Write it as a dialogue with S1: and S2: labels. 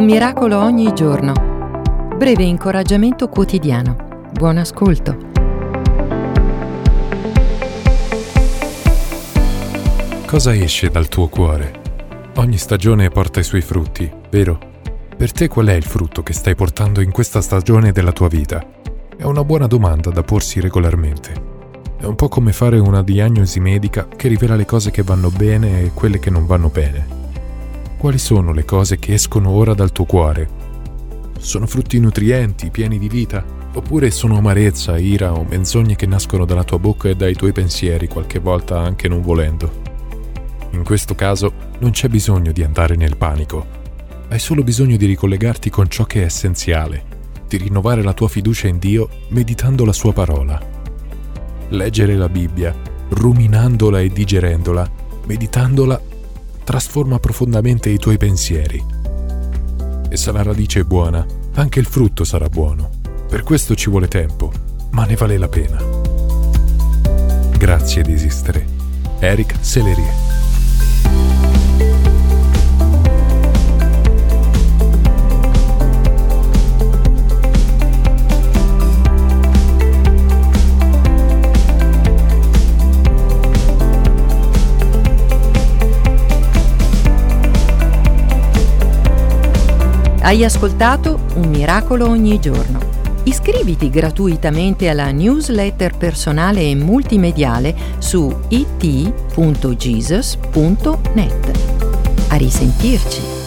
S1: Un miracolo ogni giorno. Breve incoraggiamento quotidiano. Buon ascolto.
S2: Cosa esce dal tuo cuore? Ogni stagione porta i suoi frutti, vero? Per te qual è il frutto che stai portando in questa stagione della tua vita? È una buona domanda da porsi regolarmente. È un po' come fare una diagnosi medica che rivela le cose che vanno bene e quelle che non vanno bene. Quali sono le cose che escono ora dal tuo cuore? Sono frutti nutrienti, pieni di vita? Oppure sono amarezza, ira o menzogne che nascono dalla tua bocca e dai tuoi pensieri, qualche volta anche non volendo? In questo caso non c'è bisogno di andare nel panico. Hai solo bisogno di ricollegarti con ciò che è essenziale, di rinnovare la tua fiducia in Dio meditando la sua parola. Leggere la Bibbia, ruminandola e digerendola, meditandola trasforma profondamente i tuoi pensieri. E se la radice è buona, anche il frutto sarà buono. Per questo ci vuole tempo, ma ne vale la pena. Grazie di esistere. Eric Sellerie
S1: Hai ascoltato Un miracolo ogni giorno. Iscriviti gratuitamente alla newsletter personale e multimediale su it.jesus.net. A risentirci!